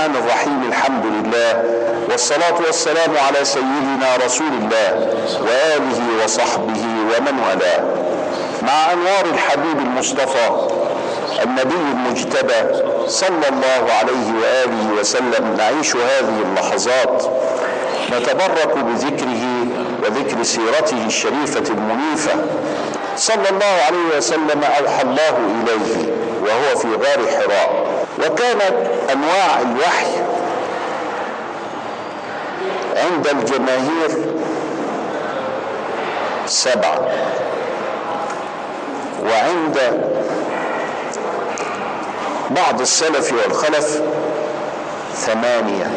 الرحمن الرحيم الحمد لله والصلاة والسلام على سيدنا رسول الله وآله وصحبه ومن والاه. مع أنوار الحبيب المصطفى النبي المجتبى صلى الله عليه وآله وسلم نعيش هذه اللحظات نتبرك بذكره وذكر سيرته الشريفة المنيفة. صلى الله عليه وسلم أوحى الله إليه وهو في غار حراء. وكانت أنواع الوحي عند الجماهير سبعة وعند بعض السلف والخلف ثمانية.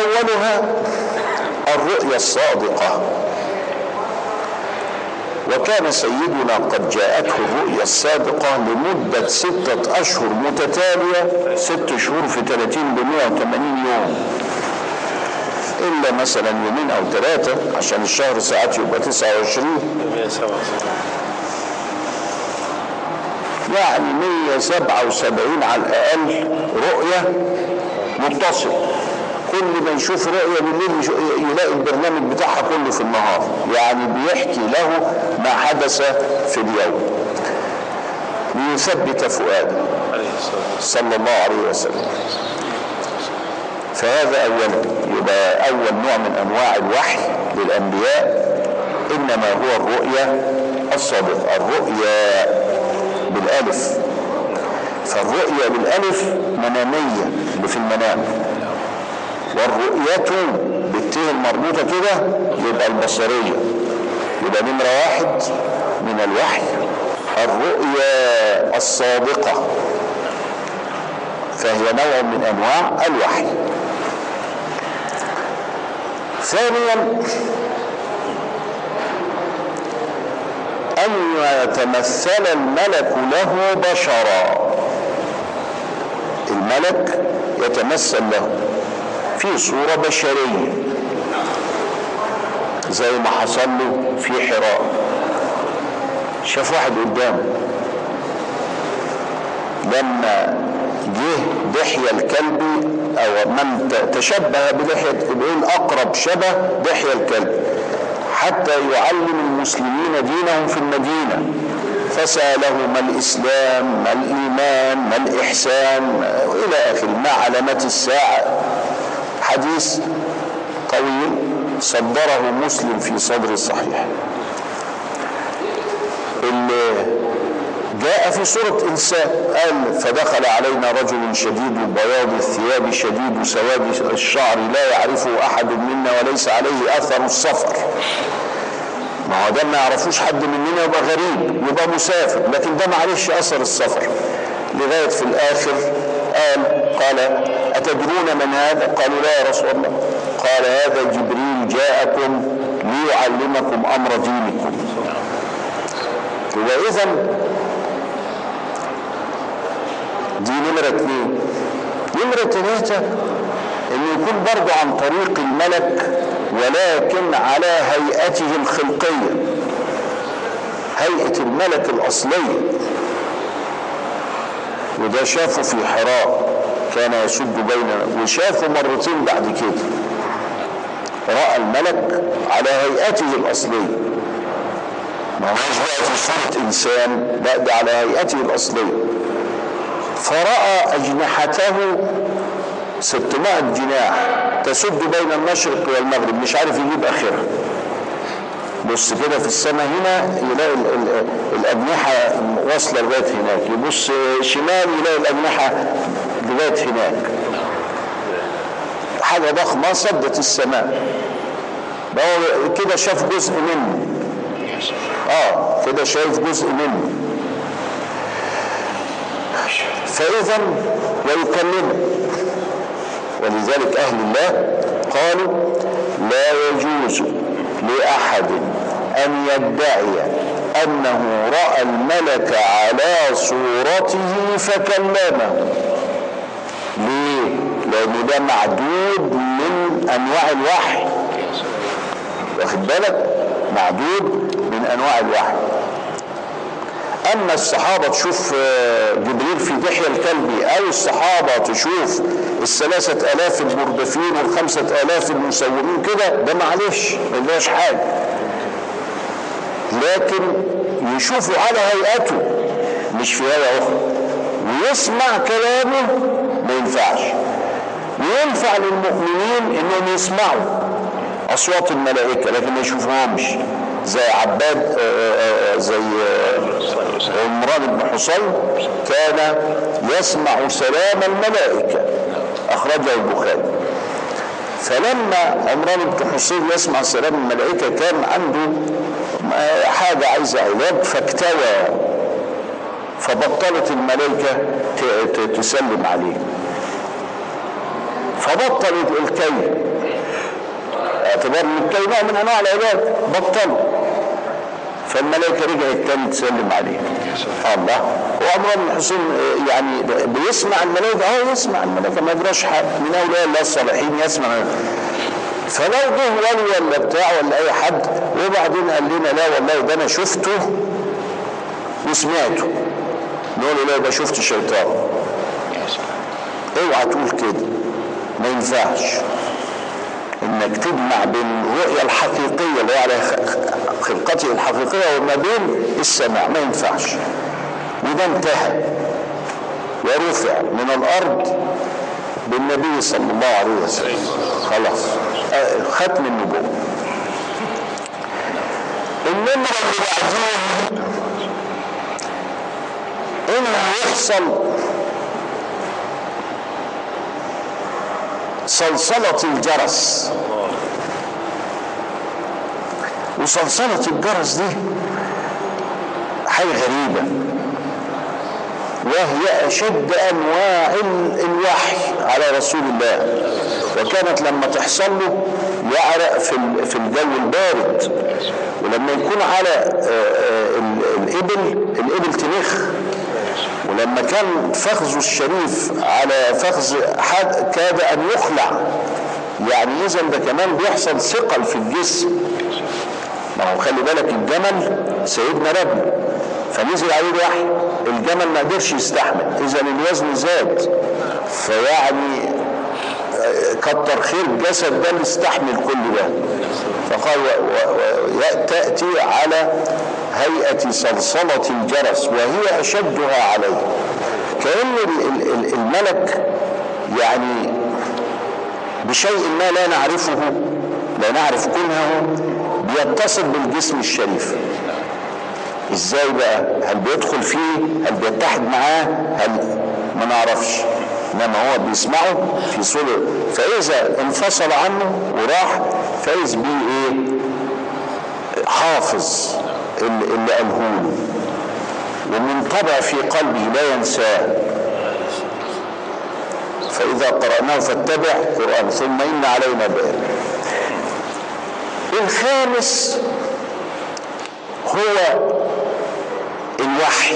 أولها الرؤيا الصادقة. وكان سيدنا قد جاءته الرؤيا الصادقة لمدة ستة أشهر متتالية ست شهور في 30 ب 180 يوم. إلا مثلا يومين أو ثلاثة عشان الشهر ساعات يبقى 29 يعني 177 على الأقل رؤية متصل كل ما يشوف رؤية بالليل يلاقي البرنامج بتاعها كله في النهار. يعني بيحكي له ما حدث في اليوم. ليثبت فؤاده صلى الله عليه وسلم. فهذا أولا. يبقى أول نوع من أنواع الوحي للأنبياء. إنما هو الرؤيا الصادقة. الرؤيا بالألف. فالرؤيا بالألف منامية اللي في المنام. والرؤية بالتاء المربوطة كده يبقى البصرية. يبقى نمرة واحد من الوحي الرؤيا الصادقة فهي نوع من أنواع الوحي. ثانيا أن يتمثل الملك له بشرا. الملك يتمثل له في صورة بشرية. زي ما حصل له في حراء. شاف واحد قدامه لما جه دحية الكلبي أو من تشبه بدحية بيقول أقرب شبه دحية الكلبي حتى يعلم المسلمين دينهم في المدينة. فسأله ما الإسلام ما الإيمان ما الإحسان إلى آخر ما علامات الساعة. حديث طويل. صدره مسلم في صدر الصحيح اللي جاء في سورة إنسان قال فدخل علينا رجل شديد بياض الثياب شديد سواد الشعر لا يعرفه أحد منا وليس عليه أثر السفر ما هو ده ما يعرفوش حد مننا يبقى غريب يبقى مسافر لكن ده معلش أثر السفر لغاية في الآخر قال قال أتدرون من هذا؟ قالوا لا يا رسول الله. قال هذا جبريل جاءكم ليعلمكم أمر دينكم. وإذا دي نمرة اثنين. نمرة ثلاثة انه يكون برضه عن طريق الملك ولكن على هيئته الخلقية هيئة الملك الأصلية. وده شافه في حراء كان يسد بيننا وشافه مرتين بعد كده. رأى الملك على هيئته الأصلية. ما هوش بقى في صورة إنسان؟ لا ده على هيئته الأصلية. فرأى أجنحته 600 جناح تسد بين المشرق والمغرب مش عارف يجيب آخرها. بص كده في السماء هنا يلاقي ال ال الأجنحة واصلة لغاية هناك. يبص شمال يلاقي الأجنحة لغاية هناك. حاجة ضخمة صدت السماء. هو كده شاف جزء منه. آه كده شايف جزء منه. فإذا ويكلمه. ولذلك أهل الله قالوا لا يجوز لأحد أن يدعي أنه رأى الملك على صورته فكلمه؟ لأن ده معدود من أنواع الوحي. واخد بالك؟ معدود من أنواع الوحي. أما الصحابة تشوف آه، جبريل في دحية الكلبي أو الصحابة تشوف الثلاثة آلاف المردفين والخمسة آلاف المسومين كده ده معلش ملهاش حاجة. لكن يشوفوا على هيئته مش في هيئة أخرى. ويسمع كلامه ما ينفعش. وينفع للمؤمنين إنهم يسمعوا أصوات الملائكة لكن ما يشوفوهمش زي عباد آه، آه، آه، زي عمران بن حصين كان يسمع سلام الملائكة. أخرجه البخاري. فلما عمران بن حصين يسمع سلام الملائكة كان عنده حاجة عايزة علاج فاكتوى فبطلت الملائكة تسلم عليه. فبطلت الكي. اعتبار إن الكي نوع من انواع العلاج بطلوا. فالملائكة رجعت تاني تسلم عليه. الله. وعمران بن حسين يعني بيسمع الملائكة. آه يسمع الملائكة. ما يجراش حاجة من أولياء الله الصالحين يسمع. فلو جه ولي ولا بتاع ولا أي حد وبعدين قال لنا لا والله ده أنا شفته وسمعته. نقول له لا ده شفت شيطان. اوعى تقول كده. ما ينفعش إنك تجمع بين الرؤية الحقيقية اللي هي على خلقته الحقيقية وما بين السماع ما ينفعش. وده انتهى. ورفع من الأرض بالنبي صلى الله عليه وسلم. خلاص. آه، ختم النبوة. النمره اللي بعدين إنه يحصل صلصلة الجرس. وصلصلة الجرس دي حاجة غريبة. وهي أشد أنواع ال- الوحي على رسول الله. وكانت لما تحصل له يعرق في في الجو البارد. ولما يكون على آه، آه، ال- الإبل الإبل تنخ. ولما كان فخذه الشريف على فخذ حد كاد أن يخلع يعني اذا ده كمان بيحصل ثقل في الجسم. ما هو خلي بالك الجمل سيدنا ربنا فنزل عليه الوحي الجمل ما قدرش يستحمل اذا الوزن زاد. فيعني آه، كتر خير الجسد ده اللي استحمل كل ده. فقال تأتي على هيئة صلصلة الجرس وهي أشدها عليه. كأن ال- ال- ال- الملك يعني بشيء ما لا نعرفه لا نعرف كنهه بيتصل بالجسم الشريف. إزاي بقى؟ هل بيدخل فيه؟ هل بيتحد معاه؟ هل ما نعرفش. إنما هو بيسمعه في صدر فإذا انفصل عنه وراح فايز بيه إيه؟ حافظ. اللي, قاله له ومنطبع في قلبه لا ينساه. فإذا قرأناه فاتبع قرآن ثم إن علينا بيان الخامس هو الوحي.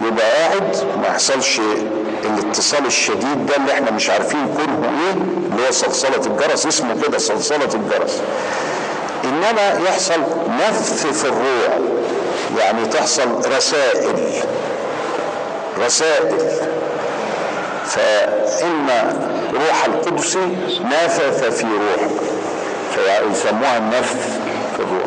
يبقى قاعد ما يحصلش الاتصال الشديد ده اللي إحنا مش عارفين كونه إيه اللي هو صلصلة الجرس. اسمه كده صلصلة الجرس. إنما يحصل نفث في الروح يعني تحصل رسائل رسائل. فإن روح القدس نفث في روح فيسموها النفث في الروح.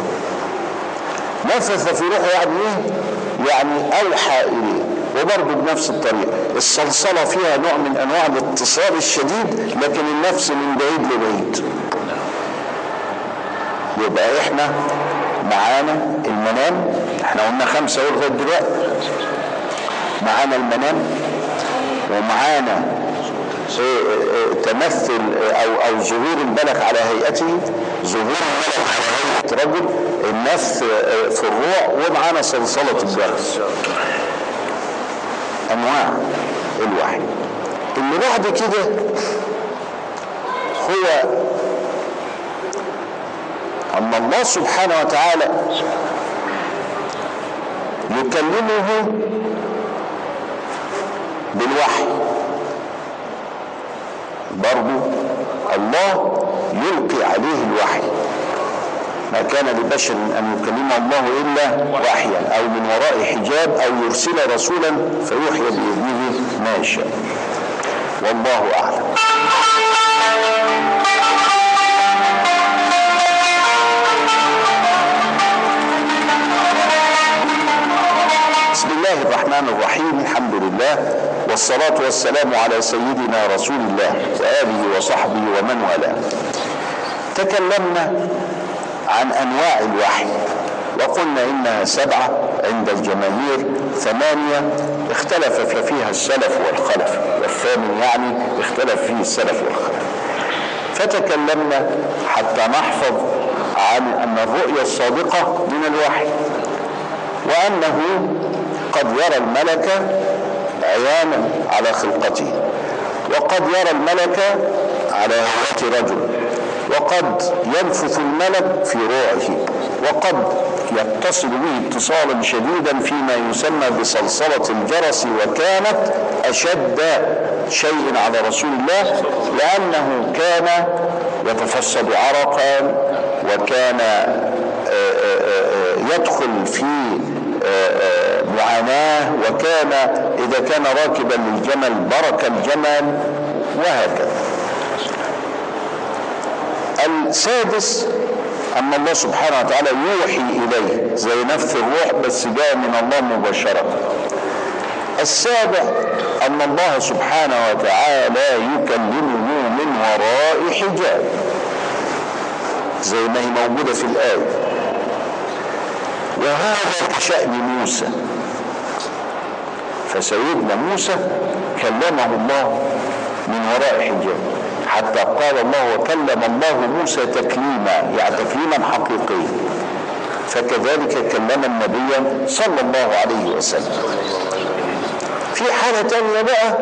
نفث في روح يعني إيه؟ يعني أوحى إليه وبرضه بنفس الطريقة. الصلصلة فيها نوع من أنواع الاتصال الشديد لكن النفس من بعيد لبعيد. يبقى إحنا معانا المنام. إحنا قلنا خمسة لغاية دلوقتي. معانا المنام ومعانا إيه إيه تمثل أو أو ظهور الملك على هيئته. ظهور الملك على هيئة رجل. النفث في الروح ومعانا صلصله الجرس. انواع الوحي. اللي بعد كده هو أن الله سبحانه وتعالى يكلمه بالوحي. برضو الله يلقي عليه الوحي. ما كان لبشر أن يكلمه الله إلا وحيا أو من وراء حجاب أو يرسل رسولا فيوحي بإذنه ما يشاء. والله أعلم. الله الرحمن الرحيم الحمد لله والصلاة والسلام على سيدنا رسول الله وآله وصحبه ومن والاه. تكلمنا عن أنواع الوحي وقلنا إنها سبعة عند الجماهير ثمانية اختلف فيها السلف والخلف والثامن يعني اختلف فيه السلف والخلف. فتكلمنا حتى نحفظ عن أن الرؤية الصادقة من الوحي وأنه قد يرى الملك عيانا على خلقته وقد يرى الملك على هيئة رجل وقد ينفث الملك في روعه وقد يتصل به اتصالا شديدا فيما يسمى بصلصلة الجرس وكانت أشد شيء على رسول الله لأنه كان يتفصد عرقا وكان يدخل في معاناة وكان إذا كان راكبا للجمل برك الجمل وهكذا. السادس أن الله سبحانه وتعالى يوحي إليه زي نفث الروح بس جاء من الله مباشرة. السابع أن الله سبحانه وتعالى يكلمه من وراء حجاب زي ما هي موجودة في الآية. وهذا كشأن موسى. فسيدنا موسى كلمه الله من وراء حجاب. حتى قال الله وكلم الله موسى تكليما يعني تكليما حقيقيا. فكذلك كلم النبي صلى الله عليه وسلم. في حالة تانية بقى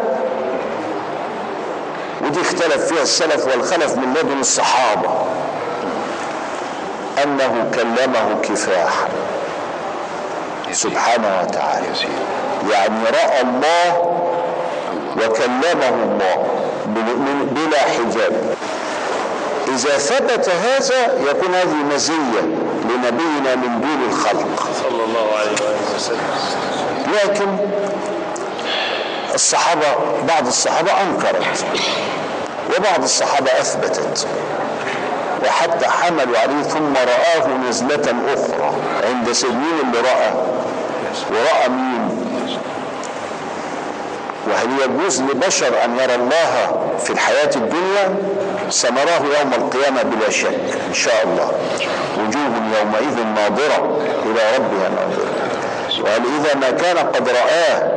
ودي اختلف فيها السلف والخلف من لدن الصحابة. أنه كلمه كفاحا. سبحانه وتعالى. يعني رأى الله وكلمه الله بلا حجاب. إذا ثبت هذا يكون هذه مزية لنبينا من دون الخلق. صلى الله عليه وسلم. لكن الصحابة بعض الصحابة أنكرت وبعض الصحابة أثبتت. وحتى حملوا عليه ثم رآه نزلة أخرى عند سيدنا اللي رأى. ورأى مين؟ وهل يجوز لبشر أن يرى الله في الحياة الدنيا سنراه يوم القيامة بلا شك إن شاء الله. وجوه يومئذ ناظرة إلى ربها ناظرة. وهل إذا ما كان قد رآه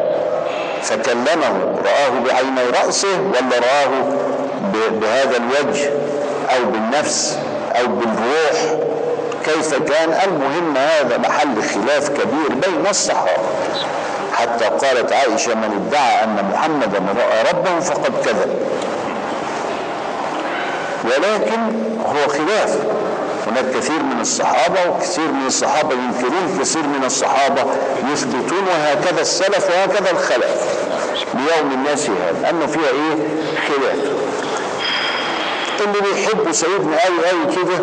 فكلمه رآه بعيني رأسه ولا رآه بهذا الوجه أو بالنفس أو بالروح؟ كيف كان؟ المهم هذا محل خلاف كبير بين الصحابة. حتى قالت عائشة من ادعى أن محمدا رأى ربه فقد كذب. ولكن هو خلاف. هناك كثير من الصحابة وكثير من الصحابة ينكرون كثير من الصحابة يثبتون وهكذا السلف وهكذا الخلف. ليوم الناس هذا. أنه فيها إيه؟ خلاف. اللي بيحبوا سيدنا قوي قوي كده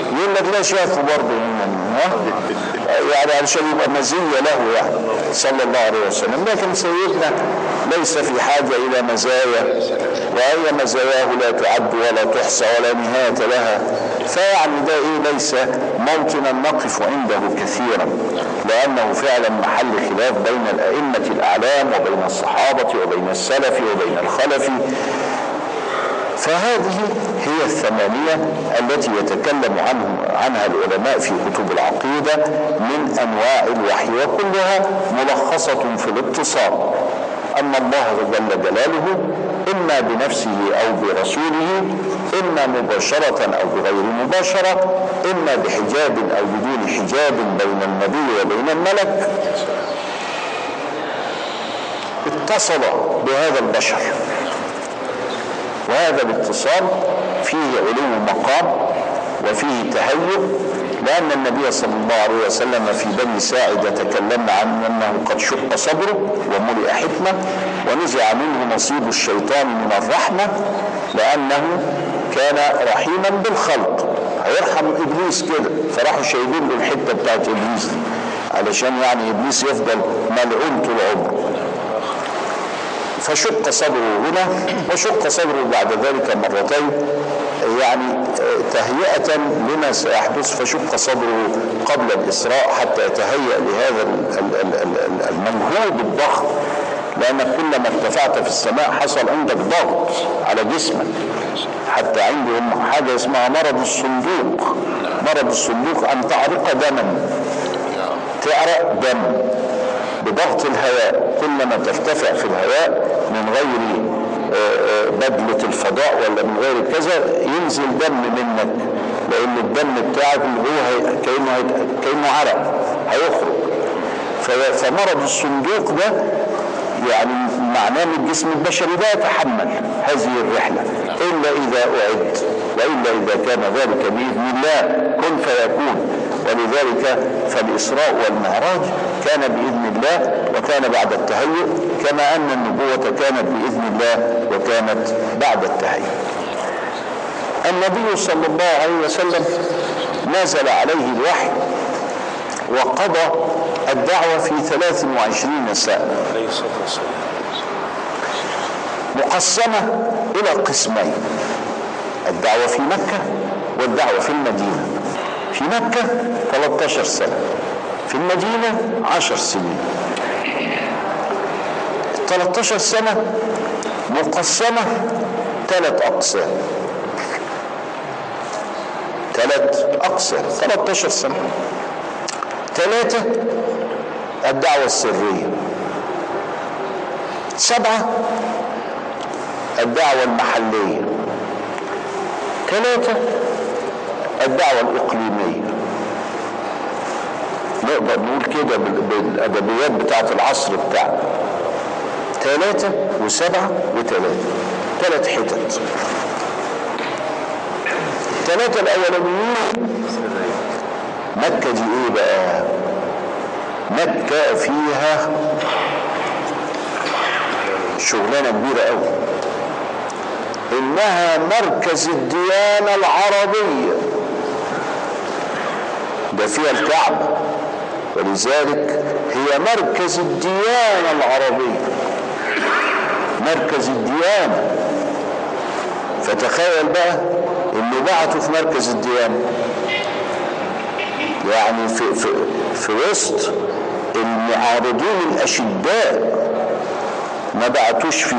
يقول لك لا شافه برضه يعني علشان يبقى مزية له يعني صلى الله عليه وسلم. لكن سيدنا ليس في حاجة إلى مزايا وأي مزاياه لا تعد ولا تحصى ولا نهاية لها. فيعني ده إيه ليس موطنا نقف عنده كثيرا لأنه فعلا محل خلاف بين الأئمة الأعلام وبين الصحابة وبين السلف وبين الخلف. فهذه هي الثمانية التي يتكلم عنه عنها العلماء في كتب العقيدة من أنواع الوحي وكلها ملخصة في الاتصال. أن الله جل جلاله إما بنفسه أو برسوله إما مباشرة أو بغير مباشرة إما بحجاب أو بدون حجاب بين النبي وبين الملك. اتصل بهذا البشر. وهذا الاتصال فيه علو مقام وفيه تهيؤ لأن النبي صلى الله عليه وسلم في بني ساعدة تكلمنا عن أنه قد شق صدره وملئ حكمة ونزع منه نصيب الشيطان من الرحمة لأنه كان رحيما بالخلق. هيرحم إبليس كده فراحوا شايلين له الحتة بتاعت إبليس دي علشان يعني إبليس يفضل ملعون طول عمره. فشق صدره هنا وشق صدره بعد ذلك مرتين يعني تهيئة لما سيحدث فشق صدره قبل الإسراء حتى يتهيأ لهذا المنهوب الضخم لأنك كلما ارتفعت في السماء حصل عندك ضغط على جسمك حتى عندهم حاجة اسمها مرض الصندوق مرض الصندوق أن تعرق دما تعرق دم بضغط الهواء كلما ترتفع في الهواء من غير بدلة الفضاء ولا من غير كذا ينزل دم منك لأن الدم بتاعك اللي هو كأنه كأنه عرق هيخرج. فمرض الصندوق ده يعني معناه إن الجسم البشري لا يتحمل هذه الرحلة. إلا إذا أعد وإلا إذا كان ذلك بإذن الله كن فيكون. ولذلك فالإسراء والمعراج كان بإذن الله وكان بعد التهيؤ كما أن النبوة كانت بإذن الله وكانت بعد التهيؤ. النبي صلى الله عليه وسلم نزل عليه الوحي وقضى الدعوة في 23 سنة مقسمة إلى قسمين الدعوة في مكة والدعوة في المدينة. في مكة 13 سنة. في المدينة 10 سنين. 13 سنة مقسمة ثلاث أقسام. ثلاث أقسام 13 سنة. ثلاثة الدعوة السرية. سبعة الدعوة المحلية. ثلاثة الدعوة الإقليمية. نقدر نقول كده بالأدبيات بتاعت العصر بتاعنا ثلاثة وسبعة وثلاثة ثلاث حتت. الثلاثة الأولانيين. مكة دي إيه بقى؟ مكة فيها شغلانة كبيرة قوي إنها مركز الديانة العربية. ده فيها الكعبة. ولذلك هي مركز الديانة العربية. مركز الديانة. فتخيل بقى إنه بعتوا في مركز الديانة. يعني في, في, في وسط المعارضين الأشداء. ما بعتوش في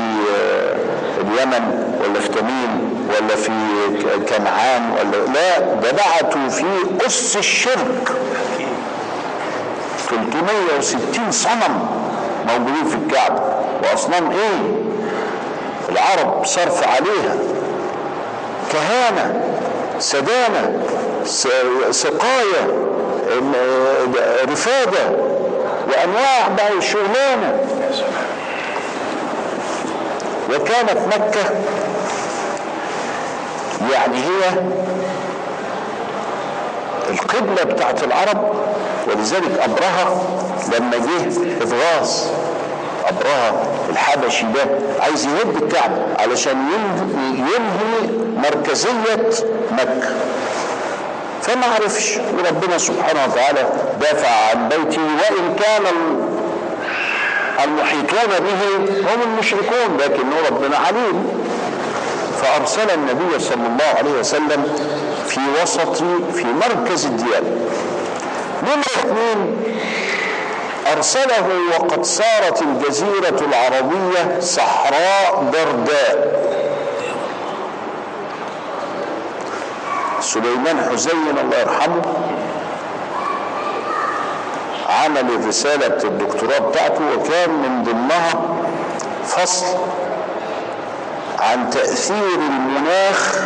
اليمن ولا في تميم ولا في كنعان ولا لا ده بعتوا في أس الشرك. 360 صنم موجودين في الكعبة. وأصنام إيه؟ العرب صرف عليها. كهانة سدانة سقاية رفادة وأنواع بقى الشغلانة وكانت مكة يعني هي القبلة بتاعت العرب. ولذلك أبرهة لما جه إضغاث أبرهة الحبشي ده عايز يهد الكعبة علشان ينهي مركزية مكة. فما عرفش وربنا سبحانه وتعالى دافع عن بيته وإن كان المحيطون به هم المشركون لكنه ربنا عليم. فأرسل النبي صلى الله عليه وسلم في وسط في مركز الديانة. نمرة اثنين أرسله وقد صارت الجزيرة العربية صحراء برداء. سليمان حزين الله يرحمه عمل رسالة الدكتوراه بتاعته وكان من ضمنها فصل عن تأثير المناخ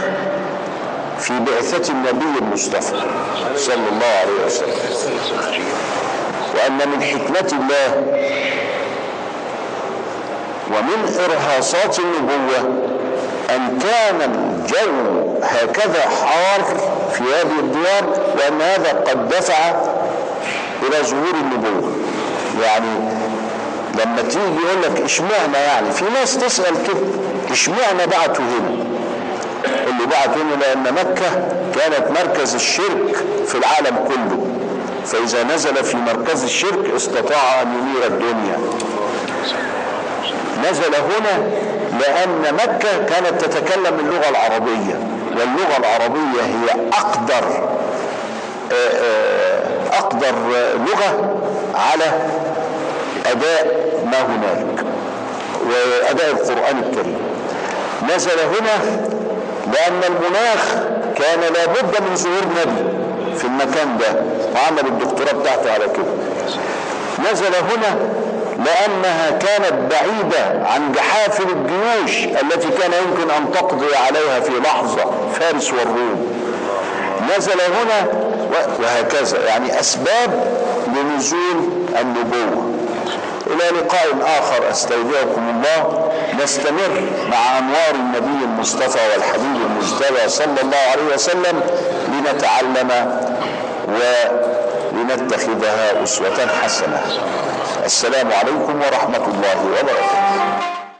في بعثة النبي المصطفى صلى الله عليه وسلم. وأن من حكمة الله ومن إرهاصات النبوة أن كان الجو هكذا حار في هذه الديار وأن هذا قد دفع إلى ظهور النبوة. يعني لما تيجي يقول لك اشمعنى يعني؟ في ناس تسأل كده اشمعنى بعتوا هنا؟ اللي بعت هنا لأن مكة كانت مركز الشرك في العالم كله. فإذا نزل في مركز الشرك استطاع أن ينير الدنيا. نزل هنا لأن مكة كانت تتكلم اللغة العربية. واللغة العربية هي أقدر أقدر لغة على أداء ما هنالك وأداء القرآن الكريم. نزل هنا لأن المناخ كان لابد من ظهور نبي في المكان ده وعمل الدكتوراه بتاعته على كده. نزل هنا لأنها كانت بعيدة عن جحافل الجيوش التي كان يمكن أن تقضي عليها في لحظة فارس والروم. نزل هنا وهكذا يعني أسباب لنزول النبوة. إلى لقاء آخر أستودعكم الله. نستمر مع أنوار النبي المصطفى والحبيب المجتبى صلى الله عليه وسلم لنتعلم ولنتخذها أسوة حسنة. السلام عليكم ورحمة الله وبركاته.